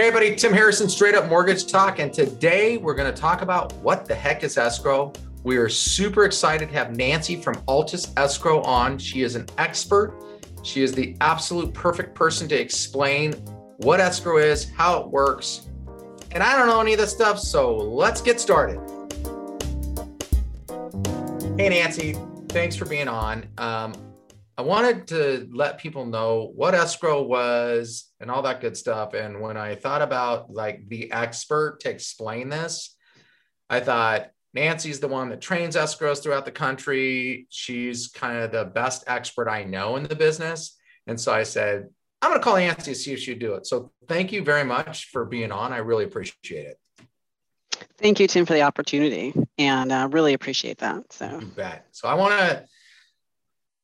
Hey, everybody, Tim Harrison, Straight Up Mortgage Talk. And today we're going to talk about what the heck is escrow. We are super excited to have Nancy from Altus Escrow on. She is an expert. She is the absolute perfect person to explain what escrow is, how it works. And I don't know any of this stuff, so let's get started. Hey, Nancy, thanks for being on. Um, I wanted to let people know what escrow was and all that good stuff. And when I thought about like the expert to explain this, I thought Nancy's the one that trains escrows throughout the country. She's kind of the best expert I know in the business. And so I said, I'm going to call Nancy to see if she'd do it. So thank you very much for being on. I really appreciate it. Thank you, Tim, for the opportunity, and uh, really appreciate that. So, you bet. So I want to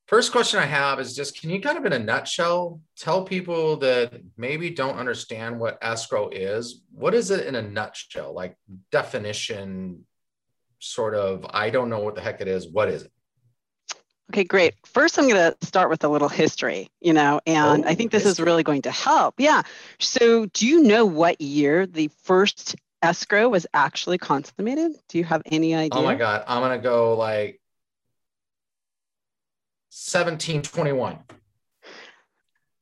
First question I have is just can you kind of in a nutshell tell people that maybe don't understand what escrow is? What is it in a nutshell? Like definition, sort of, I don't know what the heck it is. What is it? Okay, great. First, I'm going to start with a little history, you know, and oh, I think this history. is really going to help. Yeah. So, do you know what year the first escrow was actually consummated? Do you have any idea? Oh my God. I'm going to go like 1721.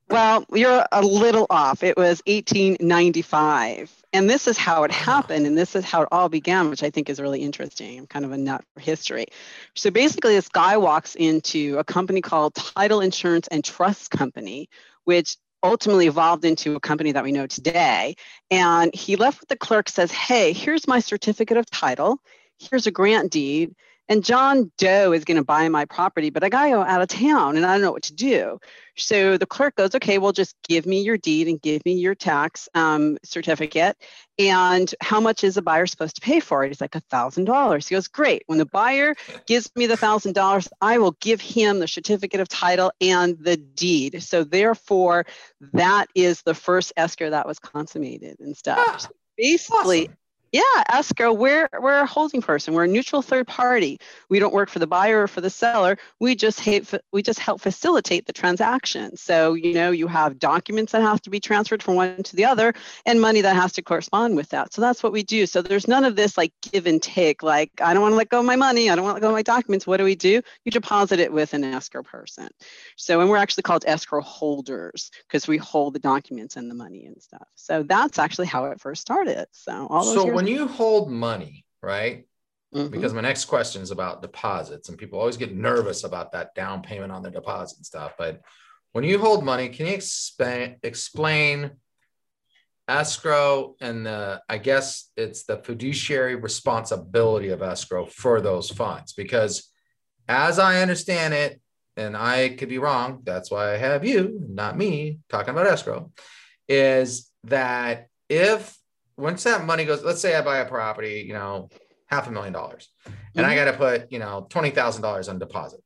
Well, you're a little off. It was 1895. And this is how it happened, and this is how it all began, which I think is really interesting, I'm kind of a nut for history. So basically, this guy walks into a company called Title Insurance and Trust Company, which ultimately evolved into a company that we know today. And he left with the clerk, says, Hey, here's my certificate of title, here's a grant deed and John Doe is going to buy my property, but I got to go out of town and I don't know what to do. So the clerk goes, okay, well, just give me your deed and give me your tax um, certificate. And how much is the buyer supposed to pay for it? He's like, a $1,000. He goes, great. When the buyer gives me the $1,000, I will give him the certificate of title and the deed. So therefore, that is the first escrow that was consummated and stuff. Ah, basically, awesome yeah, escrow, we're, we're a holding person. We're a neutral third party. We don't work for the buyer or for the seller. We just hate, we just help facilitate the transaction. So, you know, you have documents that have to be transferred from one to the other and money that has to correspond with that. So that's what we do. So there's none of this like give and take, like, I don't want to let go of my money. I don't want to let go of my documents. What do we do? You deposit it with an escrow person. So, and we're actually called escrow holders because we hold the documents and the money and stuff. So that's actually how it first started. So all those so years when you hold money, right? Mm-hmm. Because my next question is about deposits, and people always get nervous about that down payment on their deposit and stuff. But when you hold money, can you explain explain escrow and the I guess it's the fiduciary responsibility of escrow for those funds? Because as I understand it, and I could be wrong, that's why I have you, not me, talking about escrow, is that if once that money goes, let's say I buy a property, you know, half a million dollars, and mm-hmm. I got to put, you know, twenty thousand dollars on deposit.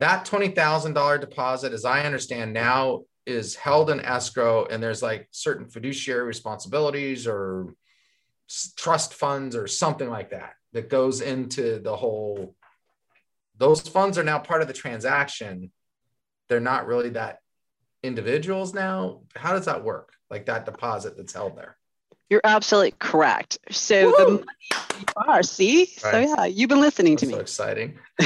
That twenty thousand dollar deposit, as I understand now, is held in escrow, and there's like certain fiduciary responsibilities or trust funds or something like that that goes into the whole. Those funds are now part of the transaction. They're not really that individuals now. How does that work? Like that deposit that's held there? You're absolutely correct. So Woo! the money you are, see? Right. So yeah, you've been listening That's to me. So exciting.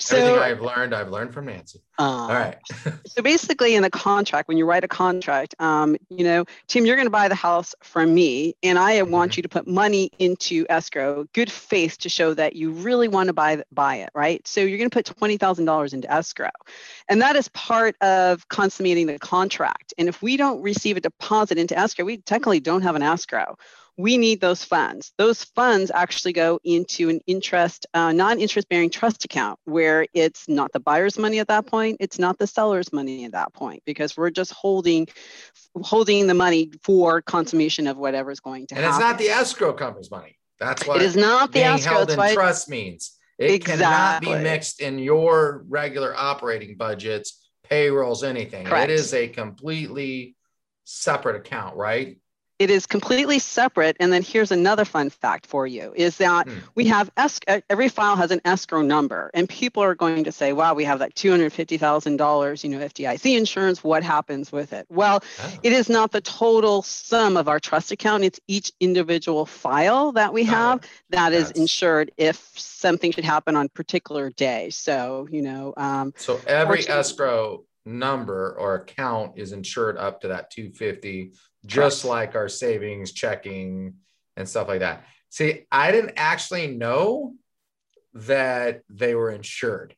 so, Everything I've learned, I've learned from Nancy. Uh, All right. so basically, in the contract, when you write a contract, um, you know, Tim, you're going to buy the house from me, and I mm-hmm. want you to put money into escrow, good faith to show that you really want to buy buy it, right? So you're going to put twenty thousand dollars into escrow, and that is part of consummating the contract. And if we don't receive a deposit into escrow, we technically don't have an escrow we need those funds. Those funds actually go into an interest, uh, non-interest bearing trust account where it's not the buyer's money at that point, it's not the seller's money at that point because we're just holding, holding the money for consummation of whatever's going to and happen. And it's not the escrow company's money. That's what it is not the being escrow. held in trust means. It exactly. cannot be mixed in your regular operating budgets, payrolls, anything. Correct. It is a completely separate account, right? It is completely separate. And then here's another fun fact for you is that hmm. we have es- every file has an escrow number, and people are going to say, "Wow, we have that two hundred fifty thousand dollars, you know, FDIC insurance. What happens with it?" Well, oh. it is not the total sum of our trust account; it's each individual file that we have oh, that is insured if something should happen on a particular day. So, you know, um, so every escrow number or account is insured up to that 250 just like our savings, checking, and stuff like that. See, I didn't actually know that they were insured.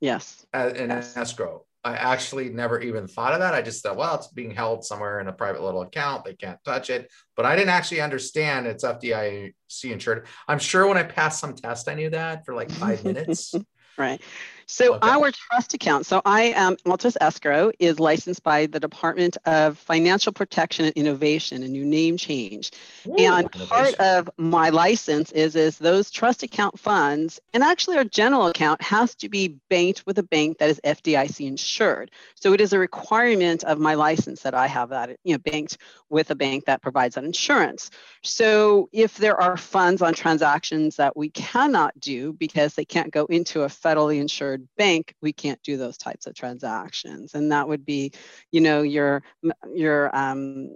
Yes. in yes. escrow. I actually never even thought of that. I just thought, well, it's being held somewhere in a private little account. They can't touch it. But I didn't actually understand it's FDIC insured. I'm sure when I passed some test, I knew that for like five minutes. right. So okay. our trust account, so I am Altus Escrow is licensed by the Department of Financial Protection and Innovation, a new name change. Ooh, and innovation. part of my license is is those trust account funds, and actually our general account has to be banked with a bank that is FDIC insured. So it is a requirement of my license that I have that you know banked with a bank that provides that insurance. So if there are funds on transactions that we cannot do because they can't go into a federally insured bank, we can't do those types of transactions. And that would be, you know, your your um,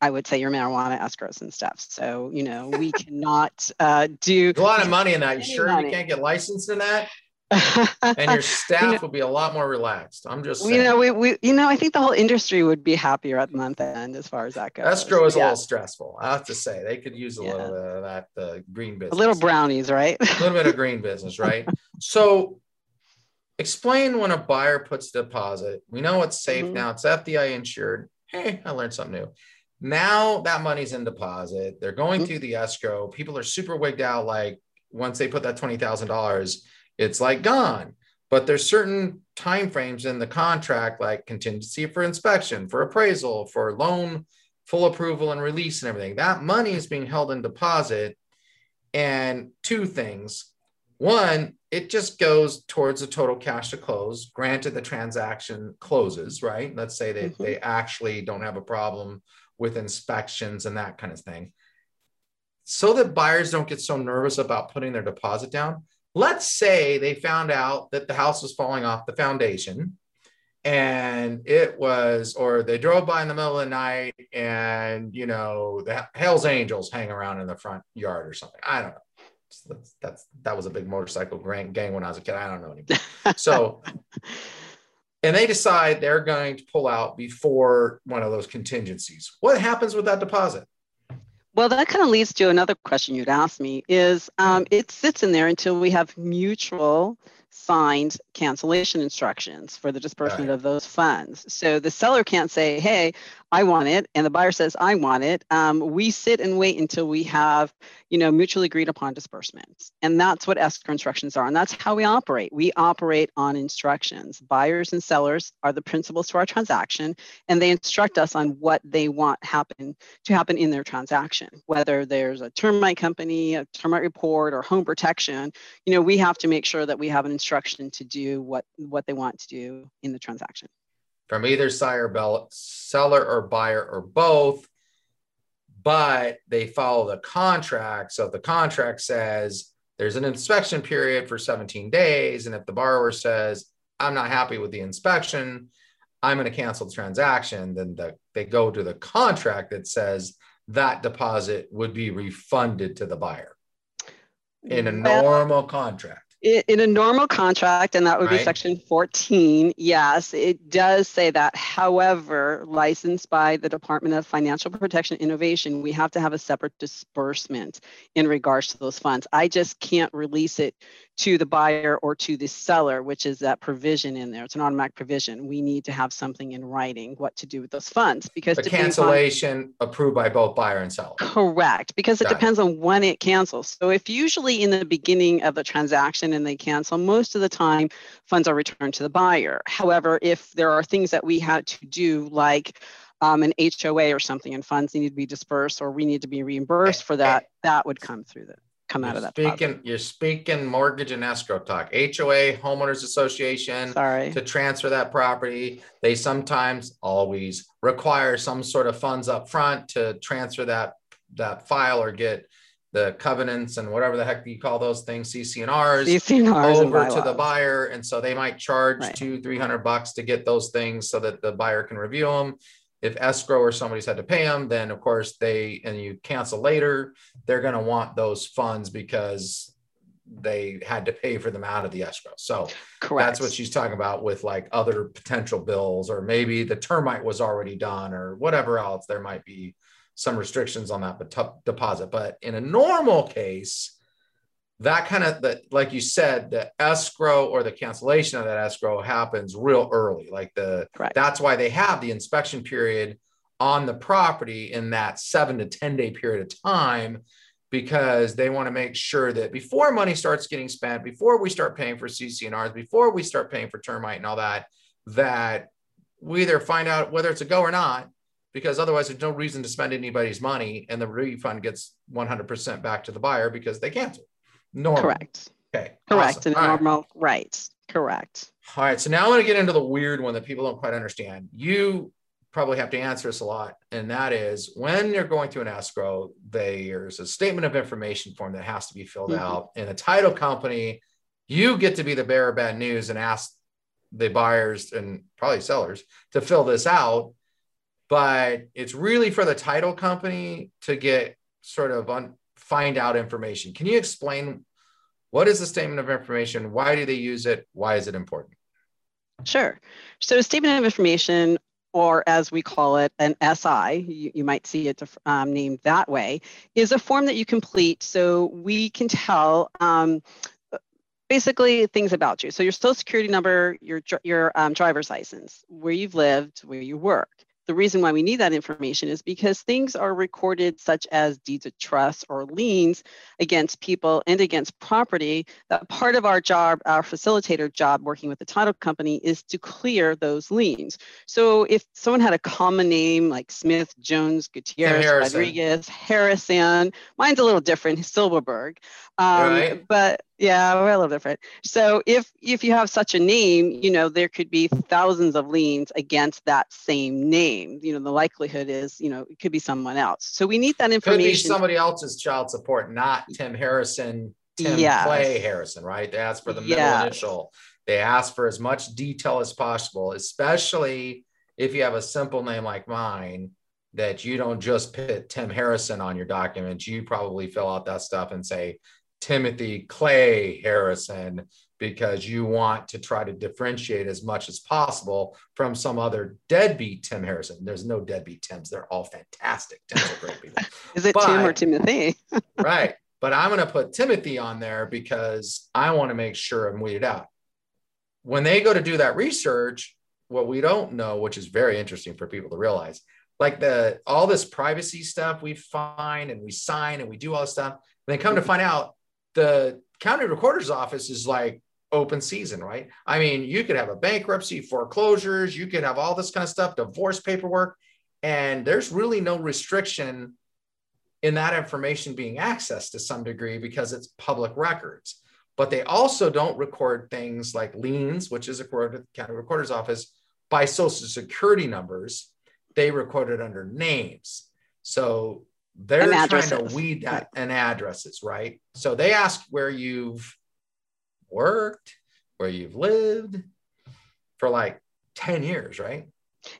I would say your marijuana escrows and stuff. So, you know, we cannot uh, do a lot of money in that. You sure money. you can't get licensed in that? and your staff you know, would be a lot more relaxed. I'm just saying. You know, we, we you know, I think the whole industry would be happier at the month end as far as that goes. Escrow is yeah. a little stressful. I have to say they could use a yeah. little bit of that uh, green business. A little brownies, right? a little bit of green business, right? So explain when a buyer puts deposit. We know it's safe mm-hmm. now. It's FDI insured. Hey, I learned something new. Now that money's in deposit. They're going mm-hmm. through the escrow. People are super wigged out. Like once they put that twenty thousand dollars, it's like gone. But there's certain time frames in the contract, like contingency for inspection, for appraisal, for loan full approval and release and everything. That money is being held in deposit. And two things one, it just goes towards the total cash to close. Granted, the transaction closes, right? Let's say they, mm-hmm. they actually don't have a problem with inspections and that kind of thing. So that buyers don't get so nervous about putting their deposit down. Let's say they found out that the house was falling off the foundation and it was, or they drove by in the middle of the night and, you know, the Hells Angels hang around in the front yard or something. I don't know that's, that's that was a big motorcycle gang when I was a kid. I don't know anymore. So, and they decide they're going to pull out before one of those contingencies. What happens with that deposit? Well, that kind of leads to another question you'd ask me is um, it sits in there until we have mutual signed cancellation instructions for the disbursement right. of those funds. So the seller can't say, hey, I want it, and the buyer says, I want it. Um, we sit and wait until we have, you know, mutually agreed upon disbursements. And that's what escrow instructions are. And that's how we operate. We operate on instructions. Buyers and sellers are the principals to our transaction, and they instruct us on what they want happen to happen in their transaction. Whether there's a termite company, a termite report, or home protection, you know, we have to make sure that we have an instruction to do what, what they want to do in the transaction from either seller or buyer or both, but they follow the contract. So if the contract says there's an inspection period for 17 days, and if the borrower says, I'm not happy with the inspection, I'm going to cancel the transaction, then the, they go to the contract that says that deposit would be refunded to the buyer in a normal contract in a normal contract, and that would right. be section 14, yes, it does say that. However, licensed by the Department of Financial Protection Innovation, we have to have a separate disbursement in regards to those funds. I just can't release it to the buyer or to the seller, which is that provision in there. It's an automatic provision. We need to have something in writing what to do with those funds because the cancellation on, approved by both buyer and seller. Correct, because it Got depends it. on when it cancels. So if usually in the beginning of the transaction and they cancel, most of the time funds are returned to the buyer. However, if there are things that we had to do like um, an HOA or something and funds need to be dispersed or we need to be reimbursed for that, that would come through the come you're out of that. Speaking, deposit. you're speaking mortgage and escrow talk. HOA, homeowners association, Sorry. to transfer that property. They sometimes always require some sort of funds up front to transfer that that file or get the covenants and whatever the heck you call those things, CC&Rs, CC&Rs over to the buyer. And so they might charge Right. two, three hundred bucks to get those things so that the buyer can review them. If escrow or somebody's had to pay them, then of course they and you cancel later, they're going to want those funds because they had to pay for them out of the escrow. So Correct. that's what she's talking about with like other potential bills, or maybe the termite was already done, or whatever else. There might be some restrictions on that bet- deposit. But in a normal case, that kind of that, like you said, the escrow or the cancellation of that escrow happens real early. Like the Correct. that's why they have the inspection period on the property in that seven to 10 day period of time because they want to make sure that before money starts getting spent, before we start paying for CC&Rs, before we start paying for termite and all that, that we either find out whether it's a go or not, because otherwise there's no reason to spend anybody's money and the refund gets 100% back to the buyer because they cancel. Normal. Correct. Okay. Correct. awesome. And normal. Right. Correct. All right. So now I'm going to get into the weird one that people don't quite understand. You probably have to answer this a lot. And that is when you're going through an escrow, there's a statement of information form that has to be filled Mhm. out. In a title company, you get to be the bearer of bad news and ask the buyers and probably sellers to fill this out. But it's really for the title company to get sort of on find out information. Can you explain what is the statement of information? Why do they use it? Why is it important? Sure. So statement of information, or as we call it, an SI, you, you might see it um, named that way, is a form that you complete so we can tell um, basically things about you. So your social security number, your, your um, driver's license, where you've lived, where you work. The reason why we need that information is because things are recorded, such as deeds of trust or liens against people and against property. That part of our job, our facilitator job working with the title company, is to clear those liens. So if someone had a common name like Smith, Jones, Gutierrez, Harrison. Rodriguez, Harrison, mine's a little different, Silverberg. Um, Right. But yeah, we're a little different. So if if you have such a name, you know there could be thousands of liens against that same name. You know the likelihood is, you know, it could be someone else. So we need that information. Could be somebody else's child support, not Tim Harrison, Tim Yes. Clay Harrison, right? They ask for the middle Yes. initial. They ask for as much detail as possible, especially if you have a simple name like mine that you don't just put Tim Harrison on your documents. You probably fill out that stuff and say Timothy Clay Harrison because you want to try to differentiate as much as possible from some other deadbeat Tim Harrison. There's no deadbeat Tims. They're all fantastic. Tims are great people is it Tim or but- Timothy? right. But I'm going to put Timothy on there because I want to make sure I'm weeded out. When they go to do that research, what we don't know, which is very interesting for people to realize, like the all this privacy stuff we find and we sign and we do all this stuff, and they come to find out the county recorder's office is like open season, right? I mean, you could have a bankruptcy, foreclosures, you could have all this kind of stuff, divorce paperwork, and there's really no restriction in that information being accessed to some degree because it's public records. But they also don't record things like liens, which is recorded at the county recorder's office by social security numbers. They record it under names. So they're trying to weed that and addresses, right? So they ask where you've worked, where you've lived for like 10 years, right?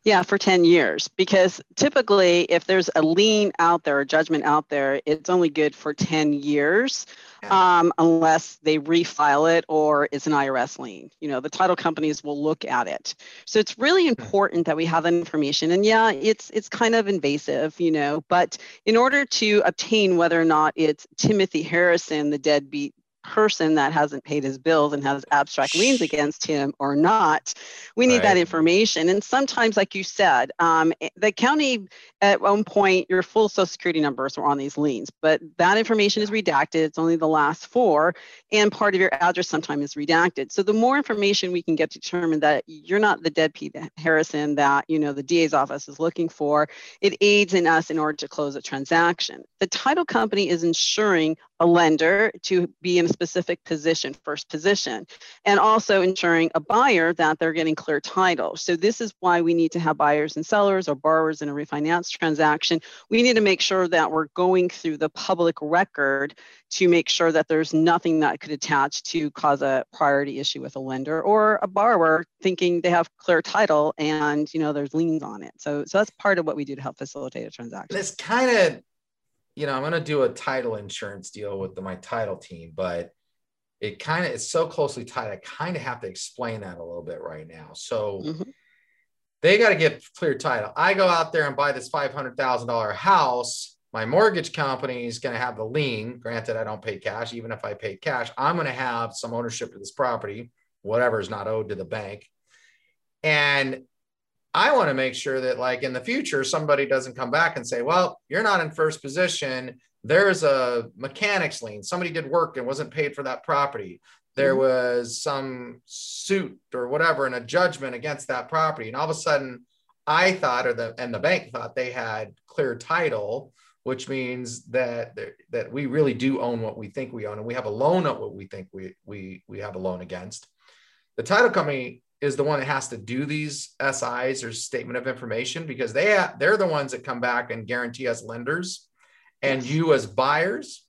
Yeah, for 10 years. Because typically, if there's a lien out there, a judgment out there, it's only good for 10 years. Um, unless they refile it or it's an IRS lien. You know, the title companies will look at it. So it's really important that we have that information. And yeah, it's it's kind of invasive, you know, but in order to obtain whether or not it's Timothy Harrison, the deadbeat person that hasn't paid his bills and has abstract liens against him or not, we need that information. And sometimes, like you said, um, eh, the county at one point, your full social security numbers were on these liens, but that information is redacted. It's only the last four, and part of your address sometimes is redacted. So the more information we can get to determine that you're not the dead Pete Harrison that you know the DA's office is looking for, it aids in us in order to close a transaction. The title company is ensuring a lender to be in a specific position, first position, and also ensuring a buyer that they're getting clear title. So this is why we need to have buyers and sellers or borrowers in a refinance transaction. We need to make sure that we're going through the public record to make sure that there's nothing that could attach to cause a priority issue with a lender or a borrower thinking they have clear title and you know there's liens on it. So so that's part of what we do to help facilitate a transaction. It's kind of you know, I'm going to do a title insurance deal with the, my title team, but it kind of it's so closely tied. I kind of have to explain that a little bit right now. So mm-hmm. they got to get clear title. I go out there and buy this five hundred thousand dollar house. My mortgage company is going to have the lien. Granted, I don't pay cash. Even if I pay cash, I'm going to have some ownership to this property, whatever is not owed to the bank. And I want to make sure that, like in the future, somebody doesn't come back and say, "Well, you're not in first position. There's a mechanics lien. Somebody did work and wasn't paid for that property. There mm-hmm. was some suit or whatever and a judgment against that property, and all of a sudden, I thought, or the and the bank thought they had clear title." Which means that that we really do own what we think we own, and we have a loan on what we think we we we have a loan against. The title company is the one that has to do these SIs or statement of information because they ha- they're the ones that come back and guarantee us lenders and you as buyers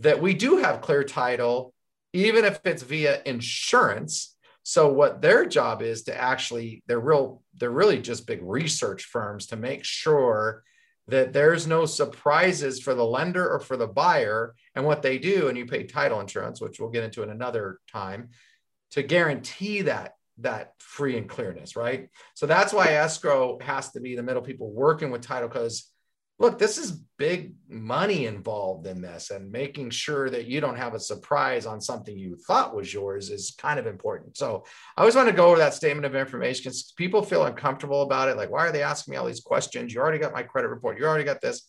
that we do have clear title even if it's via insurance. So what their job is to actually they're real they're really just big research firms to make sure that there's no surprises for the lender or for the buyer. And what they do and you pay title insurance which we'll get into in another time to guarantee that that free and clearness, right? So that's why escrow has to be the middle people working with title because look, this is big money involved in this, and making sure that you don't have a surprise on something you thought was yours is kind of important. So I always want to go over that statement of information because people feel uncomfortable about it. Like, why are they asking me all these questions? You already got my credit report, you already got this.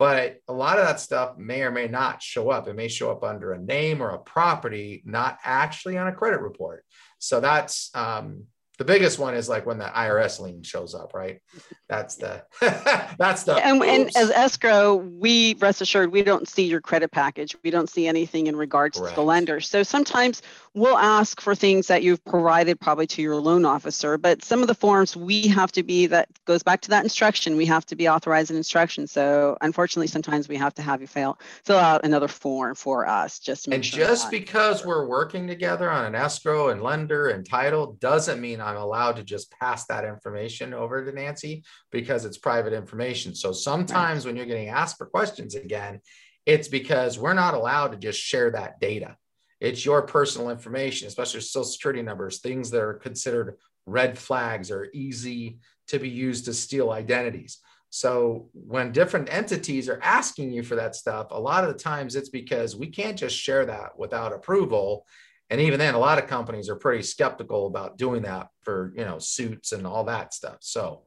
But a lot of that stuff may or may not show up. It may show up under a name or a property, not actually on a credit report. So that's um, the biggest one is like when the IRS lien shows up, right? That's the that's the and, and, as escrow, we rest assured we don't see your credit package. We don't see anything in regards Correct. to the lender. So sometimes we'll ask for things that you've provided probably to your loan officer, but some of the forms we have to be that goes back to that instruction. We have to be authorized in instruction. So unfortunately, sometimes we have to have you fill fill out another form for us just and sure just because we're working together on an escrow and lender and title doesn't mean I'm allowed to just pass that information over to Nancy because it's private information. So sometimes when you're getting asked for questions again, it's because we're not allowed to just share that data. It's your personal information, especially social security numbers, things that are considered red flags or easy to be used to steal identities. So when different entities are asking you for that stuff, a lot of the times it's because we can't just share that without approval. And even then, a lot of companies are pretty skeptical about doing that for you know suits and all that stuff. So,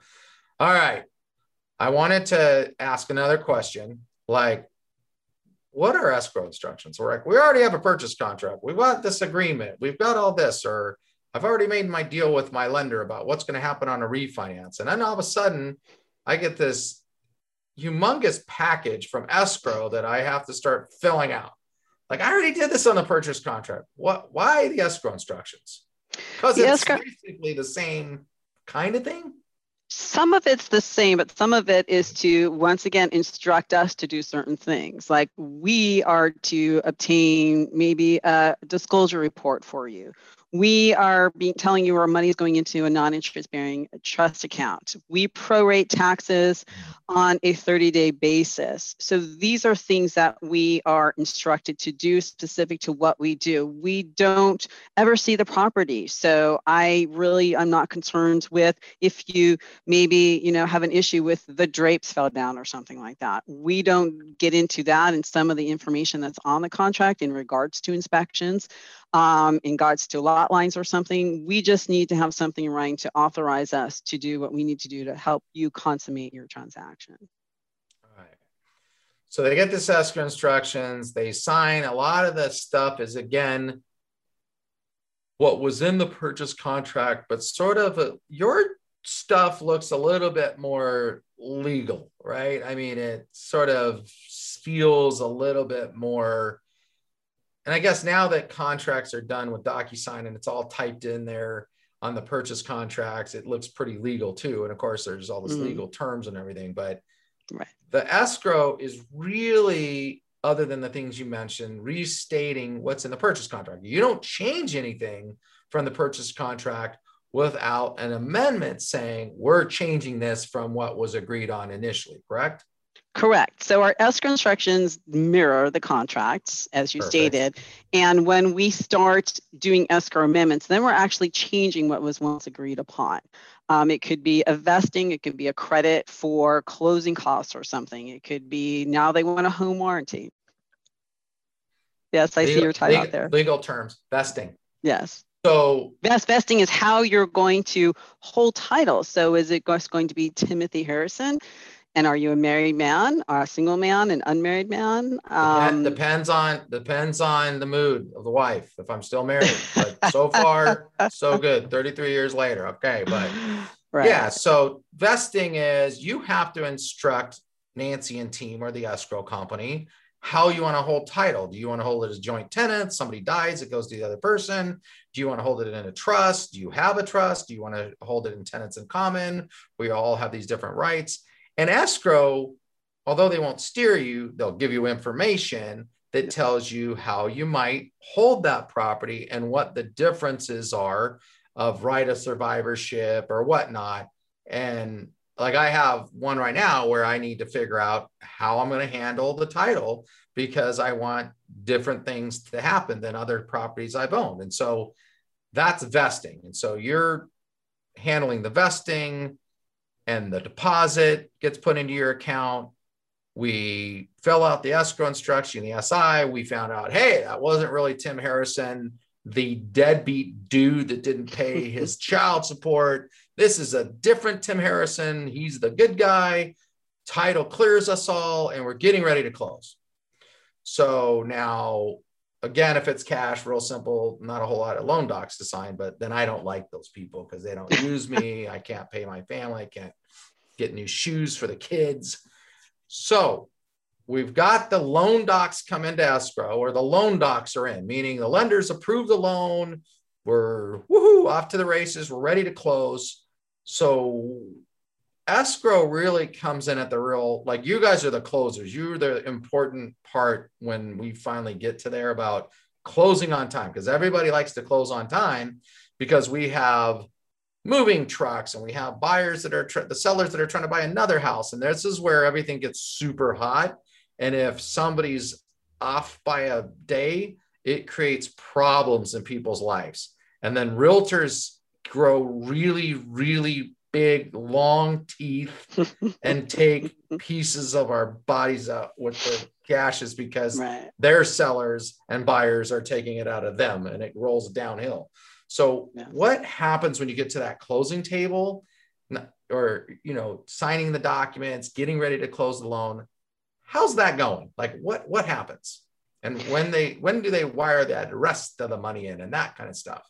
all right, I wanted to ask another question, like what are escrow instructions? We're like, we already have a purchase contract. We've got this agreement. We've got all this, or I've already made my deal with my lender about what's going to happen on a refinance. And then all of a sudden, I get this humongous package from escrow that I have to start filling out. Like I already did this on the purchase contract. What? Why the escrow instructions? Because it's escrow- basically the same kind of thing some of it's the same, but some of it is to once again instruct us to do certain things. Like we are to obtain maybe a disclosure report for you, we are being telling you our money is going into a non-interest bearing trust account. We prorate taxes on a 30-day basis. So these are things that we are instructed to do specific to what we do. We don't ever see the property. So I really I'm not concerned with if you maybe, you know, have an issue with the drapes fell down or something like that. We don't get into that and some of the information that's on the contract in regards to inspections um, in regards to lot lines or something. We just need to have something in to authorize us to do what we need to do to help you consummate your transaction. All right. So they get the escrow instructions, they sign. A lot of the stuff is again what was in the purchase contract, but sort of a, your stuff looks a little bit more legal, right? I mean, it sort of feels a little bit more and I guess now that contracts are done with DocuSign and it's all typed in there on the purchase contracts, it looks pretty legal too. And of course, there's all this mm-hmm. legal terms and everything. But right. the escrow is really, other than the things you mentioned, restating what's in the purchase contract. You don't change anything from the purchase contract without an amendment saying we're changing this from what was agreed on initially, correct? Correct. So our escrow instructions mirror the contracts, as you Perfect. stated. And when we start doing escrow amendments, then we're actually changing what was once agreed upon. Um, it could be a vesting, it could be a credit for closing costs or something. It could be now they want a home warranty. Yes, I legal, see your title out there. Legal terms, vesting. Yes. So best vesting is how you're going to hold title. So is it just going to be Timothy Harrison? And are you a married man or a single man, an unmarried man? Um, depends on depends on the mood of the wife. If I'm still married, but so far so good. 33 years later, okay. But right. yeah, so vesting is you have to instruct Nancy and team or the escrow company how you want to hold title. Do you want to hold it as joint tenants? Somebody dies, it goes to the other person. Do you want to hold it in a trust? Do you have a trust? Do you want to hold it in tenants in common? We all have these different rights. And escrow, although they won't steer you, they'll give you information that tells you how you might hold that property and what the differences are of right of survivorship or whatnot. And like I have one right now where I need to figure out how I'm going to handle the title because I want different things to happen than other properties I've owned. And so that's vesting. And so you're handling the vesting, and the deposit gets put into your account. We fill out the escrow instruction, the SI. We found out, hey, that wasn't really Tim Harrison, the deadbeat dude that didn't pay his child support. This is a different Tim Harrison. He's the good guy. Title clears us all, and we're getting ready to close. So now, again, if it's cash, real simple, not a whole lot of loan docs to sign, but then I don't like those people because they don't use me. I can't pay my family. I can't get new shoes for the kids. So we've got the loan docs come into escrow or the loan docs are in, meaning the lenders approve the loan. We're woohoo off to the races. We're ready to close. So escrow really comes in at the real like you guys are the closers. You're the important part when we finally get to there about closing on time because everybody likes to close on time because we have moving trucks and we have buyers that are tr- the sellers that are trying to buy another house. And this is where everything gets super hot. And if somebody's off by a day it creates problems in people's lives. And then realtors grow really really big long teeth and take pieces of our bodies out with the gashes because right. their sellers and buyers are taking it out of them and it rolls downhill. So yeah. what happens when you get to that closing table or you know signing the documents, getting ready to close the loan? How's that going? Like what what happens? And when they when do they wire that rest of the money in and that kind of stuff?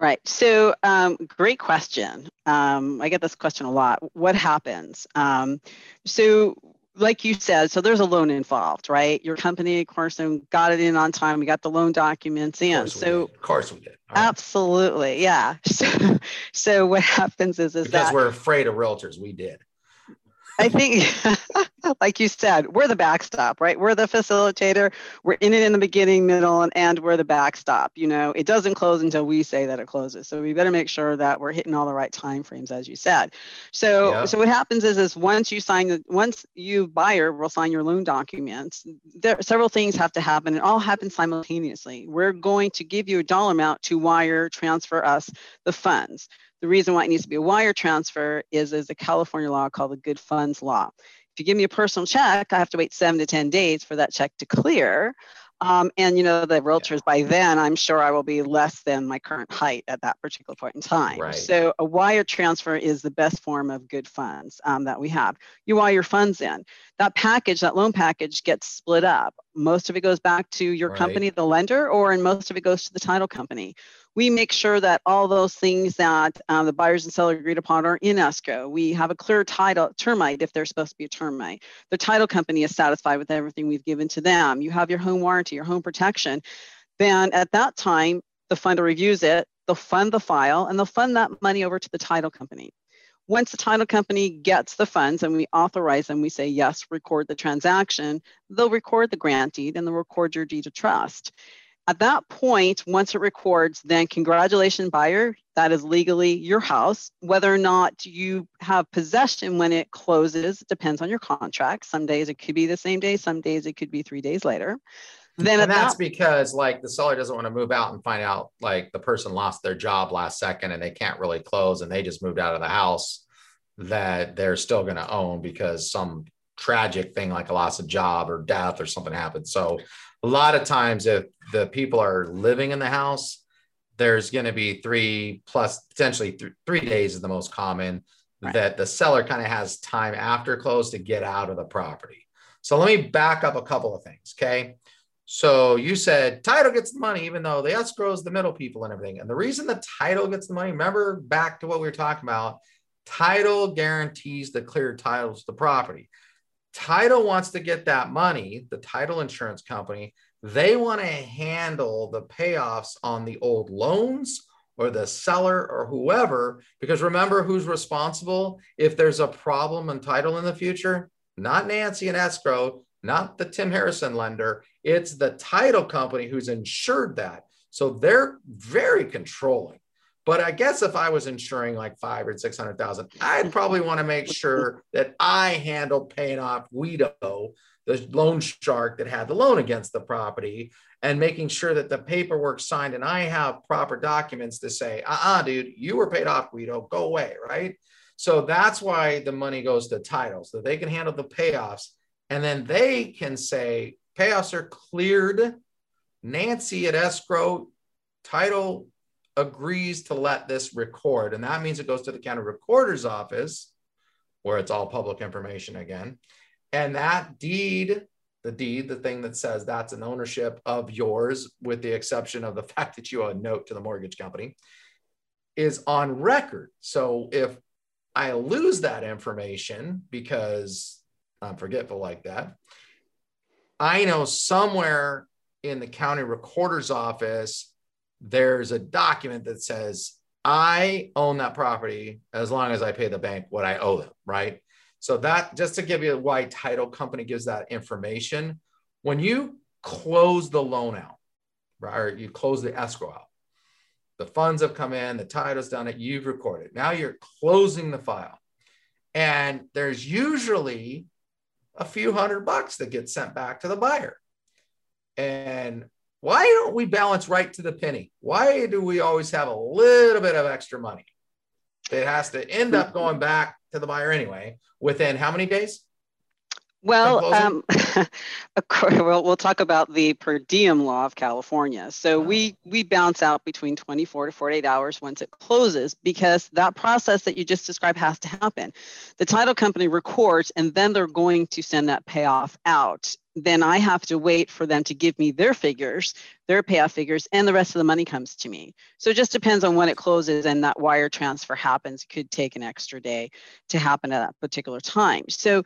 Right. So, um, great question. Um, I get this question a lot. What happens? Um, so, like you said, so there's a loan involved, right? Your company, course, got it in on time. We got the loan documents in. Of so, of course we did. Right. Absolutely, yeah. So, so what happens is is because that we're afraid of realtors, we did. I think, like you said, we're the backstop, right? We're the facilitator. We're in it in the beginning, middle, and end. We're the backstop. You know, it doesn't close until we say that it closes. So we better make sure that we're hitting all the right time frames, as you said. So, yeah. so what happens is, is once you sign the, once you buyer will sign your loan documents, there several things have to happen. It all happens simultaneously. We're going to give you a dollar amount to wire transfer us the funds. The reason why it needs to be a wire transfer is there's a California law called the Good Funds Law. If you give me a personal check, I have to wait seven to 10 days for that check to clear. Um, and you know the realtors by then i'm sure i will be less than my current height at that particular point in time right. so a wire transfer is the best form of good funds um, that we have you wire your funds in that package that loan package gets split up most of it goes back to your right. company the lender or and most of it goes to the title company we make sure that all those things that um, the buyers and seller agreed upon are in escrow. We have a clear title termite if they're supposed to be a termite. The title company is satisfied with everything we've given to them. You have your home warranty, your home protection. Then at that time, the funder reviews it, they'll fund the file, and they'll fund that money over to the title company. Once the title company gets the funds and we authorize them, we say, yes, record the transaction, they'll record the grant deed and they'll record your deed of trust. At that point, once it records, then congratulations, buyer. That is legally your house. Whether or not you have possession when it closes depends on your contract. Some days it could be the same day, some days it could be three days later. Then and that's that, because like the seller doesn't want to move out and find out like the person lost their job last second and they can't really close and they just moved out of the house that they're still going to own because some tragic thing like a loss of job or death or something happened. So a lot of times if the people are living in the house, there's going to be three plus potentially th- three days is the most common right. that the seller kind of has time after close to get out of the property. So let me back up a couple of things. Okay. So you said title gets the money, even though the escrow is the middle people and everything. And the reason the title gets the money, remember back to what we were talking about, title guarantees the clear title to the property. Title wants to get that money, the title insurance company, they want to handle the payoffs on the old loans or the seller or whoever, because remember who's responsible if there's a problem in title in the future? Not Nancy and escrow, not the Tim Harrison lender. It's the title company who's insured that. So they're very controlling. But I guess if I was insuring like five or six hundred thousand, I'd probably want to make sure that I handle paying off Guido, the loan shark that had the loan against the property, and making sure that the paperwork signed and I have proper documents to say, uh-uh, dude, you were paid off, Guido, go away, right? So that's why the money goes to title, so they can handle the payoffs, and then they can say payoffs are cleared. Nancy at escrow title agrees to let this record. And that means it goes to the county recorder's office, where it's all public information again. And that deed, the deed, the thing that says that's an ownership of yours, with the exception of the fact that you owe a note to the mortgage company, is on record. So if I lose that information because I'm forgetful like that, I know somewhere in the county recorder's office there's a document that says I own that property as long as I pay the bank what I owe them, right? So that just to give you why title company gives that information. When you close the loan out, right, or you close the escrow out, the funds have come in, the title's done it, you've recorded. Now you're closing the file. And there's usually a few hundred bucks that get sent back to the buyer. And why don't we balance right to the penny? Why do we always have a little bit of extra money? It has to end up going back to the buyer anyway within how many days? Well, um, course, we'll, we'll talk about the per diem law of California. So we we bounce out between 24 to 48 hours once it closes because that process that you just described has to happen. The title company records and then they're going to send that payoff out then I have to wait for them to give me their figures, their payoff figures, and the rest of the money comes to me. So it just depends on when it closes and that wire transfer happens. It could take an extra day to happen at that particular time. So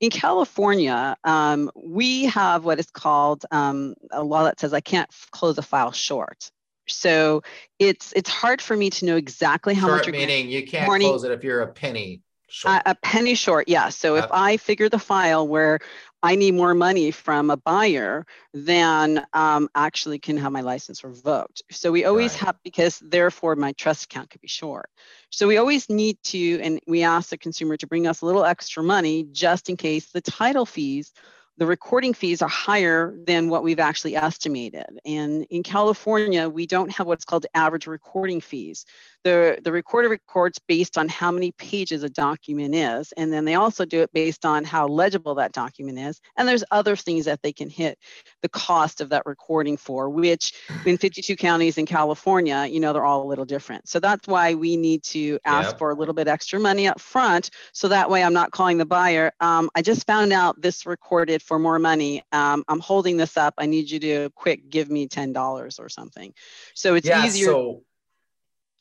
in California, um, we have what is called um, a law that says I can't close a file short. So it's it's hard for me to know exactly how short much. Short meaning you can't morning, close it if you're a penny Short. A, a penny short, yeah. So if I figure the file where I need more money from a buyer, than um, actually can have my license revoked. So we always right. have, because therefore my trust account could be short. So we always need to, and we ask the consumer to bring us a little extra money just in case the title fees the recording fees are higher than what we've actually estimated. And in California, we don't have what's called average recording fees. The, the recorder records based on how many pages a document is, and then they also do it based on how legible that document is. And there's other things that they can hit the cost of that recording for, which in 52 counties in California, you know, they're all a little different. So that's why we need to ask yep. for a little bit extra money up front. So that way I'm not calling the buyer. Um, I just found out this recorded for more money. Um, I'm holding this up. I need you to quick give me $10 or something. So it's yeah, easier. So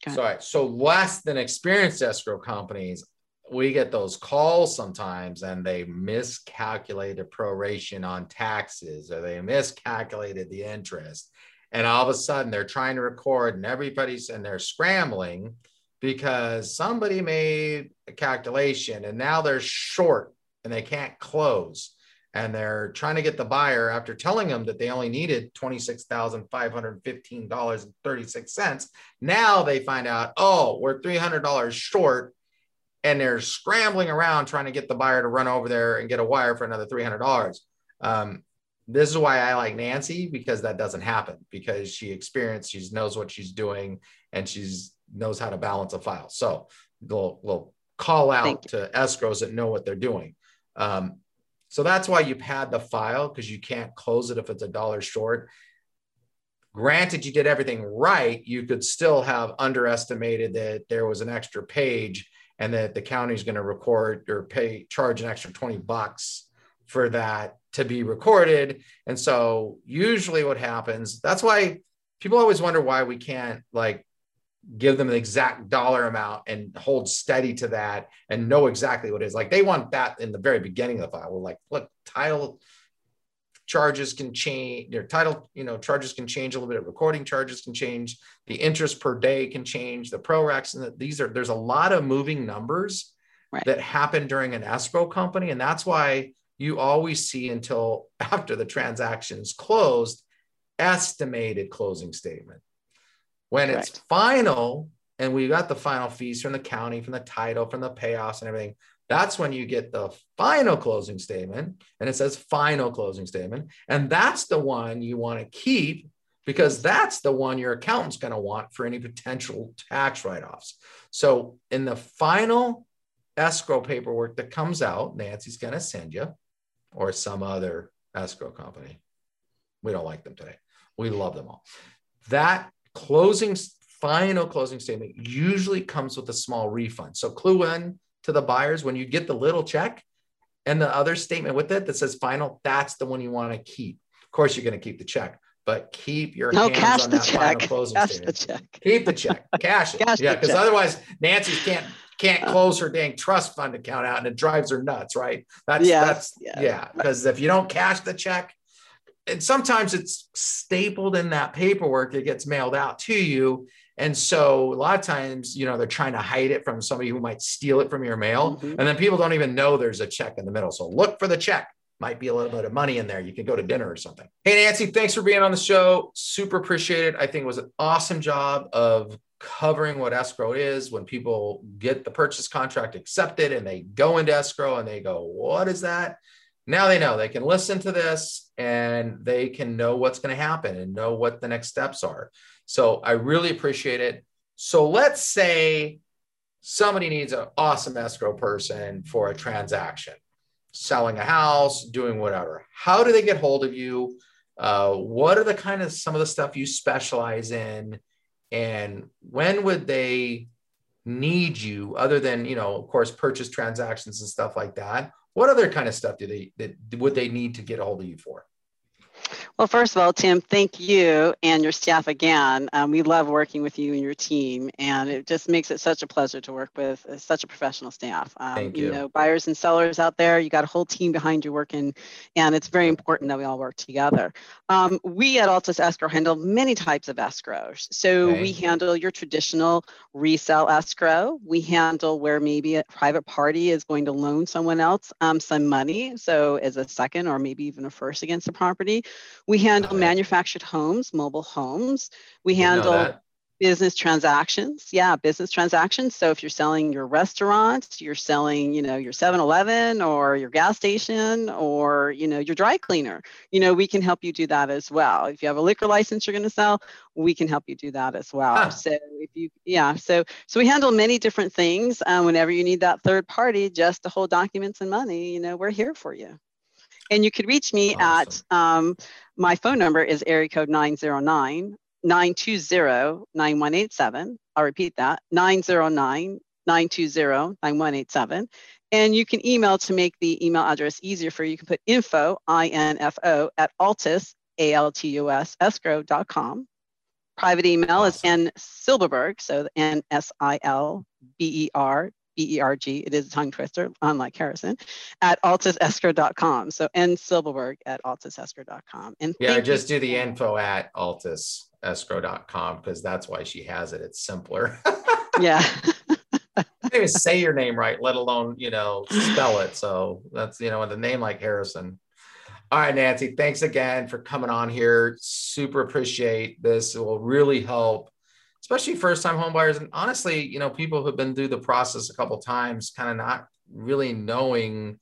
Okay. So, so less than experienced escrow companies, we get those calls sometimes and they miscalculated proration on taxes or they miscalculated the interest. And all of a sudden they're trying to record and everybody's and they're scrambling because somebody made a calculation and now they're short and they can't close and they're trying to get the buyer after telling them that they only needed $26,515.36. Now they find out, oh, we're $300 short. And they're scrambling around trying to get the buyer to run over there and get a wire for another $300. Um, this is why I like Nancy because that doesn't happen because she experienced, she knows what she's doing and she's knows how to balance a file. So they'll, they'll call out to escrows that know what they're doing. Um, so that's why you pad the file because you can't close it if it's a dollar short. Granted, you did everything right, you could still have underestimated that there was an extra page and that the county is going to record or pay charge an extra 20 bucks for that to be recorded. And so usually what happens, that's why people always wonder why we can't like give them an exact dollar amount and hold steady to that and know exactly what it is. Like they want that in the very beginning of the file. We're like, look, title charges can change, your title, you know, charges can change a little bit, recording charges can change, the interest per day can change, the ProRecs, and the, these are there's a lot of moving numbers right. that happen during an escrow company. And that's why you always see until after the transaction's closed, estimated closing statement when Correct. it's final and we got the final fees from the county, from the title, from the payoffs and everything, that's when you get the final closing statement. And it says final closing statement. And that's the one you want to keep because that's the one your accountant's going to want for any potential tax write offs. So in the final escrow paperwork that comes out, Nancy's going to send you or some other escrow company. We don't like them today. We love them all. That closing final closing statement usually comes with a small refund. So clue in to the buyers when you get the little check and the other statement with it that says final, that's the one you want to keep. Of course, you're going to keep the check, but keep your no, hands cash on the that check. final closing cash statement. The check. Keep the check. Cash it. Cash yeah, because otherwise Nancy can't can't uh. close her dang trust fund account out and it drives her nuts, right? That's yeah, that's yeah. Because if you don't cash the check, and sometimes it's stapled in that paperwork that gets mailed out to you. And so a lot of times, you know, they're trying to hide it from somebody who might steal it from your mail. Mm-hmm. And then people don't even know there's a check in the middle. So look for the check. Might be a little bit of money in there. You can go to dinner or something. Hey, Nancy, thanks for being on the show. Super appreciate it. I think it was an awesome job of covering what escrow is when people get the purchase contract accepted and they go into escrow and they go, What is that? Now they know they can listen to this and they can know what's going to happen and know what the next steps are. So I really appreciate it. So let's say somebody needs an awesome escrow person for a transaction, selling a house, doing whatever. How do they get hold of you? Uh, what are the kind of some of the stuff you specialize in? And when would they need you other than, you know, of course, purchase transactions and stuff like that? What other kind of stuff do they that would they need to get a hold of you for? Well, first of all, Tim, thank you and your staff again. Um, we love working with you and your team, and it just makes it such a pleasure to work with uh, such a professional staff. Um, thank you. you know, buyers and sellers out there, you got a whole team behind you working, and it's very important that we all work together. Um, we at Altus Escrow handle many types of escrows. So okay. we handle your traditional resale escrow. We handle where maybe a private party is going to loan someone else um, some money, so as a second or maybe even a first against the property. We handle manufactured homes, mobile homes. We handle business transactions. Yeah, business transactions. So if you're selling your restaurant, you're selling, you know, your 7-Eleven or your gas station or, you know, your dry cleaner, you know, we can help you do that as well. If you have a liquor license you're going to sell, we can help you do that as well. So if you, yeah, so so we handle many different things. Um, whenever you need that third party just to hold documents and money, you know, we're here for you. And you could reach me awesome. at um, my phone number is area code 909 920 9187. I'll repeat that 909 920 9187. And you can email to make the email address easier for you. You can put info, I N F O, at altus, A L T U S, escrow.com. Private email awesome. is N Silberberg, so N S I L B E R B E R G. It is a tongue twister, unlike Harrison, at altusescrow.com. So N Silberberg at altusescrow.com. And yeah, just do the info at altusescrow.com because that's why she has it. It's simpler. yeah. can't even say your name right, let alone, you know, spell it. So that's, you know, with a name like Harrison. All right, Nancy, thanks again for coming on here. Super appreciate this. It will really help, especially first time homebuyers. And honestly, you know, people who've been through the process a couple times, kind of not really knowing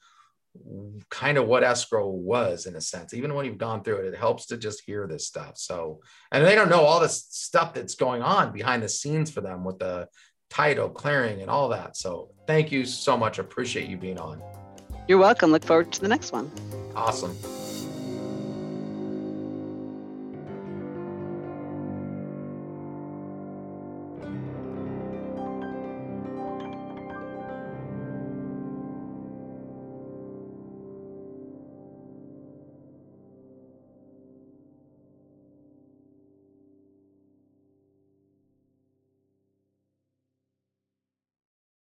kind of what escrow was in a sense even when you've gone through it it helps to just hear this stuff so and they don't know all this stuff that's going on behind the scenes for them with the title clearing and all that. So thank you so much. Appreciate you being on. You're welcome. Look forward to the next one. Awesome.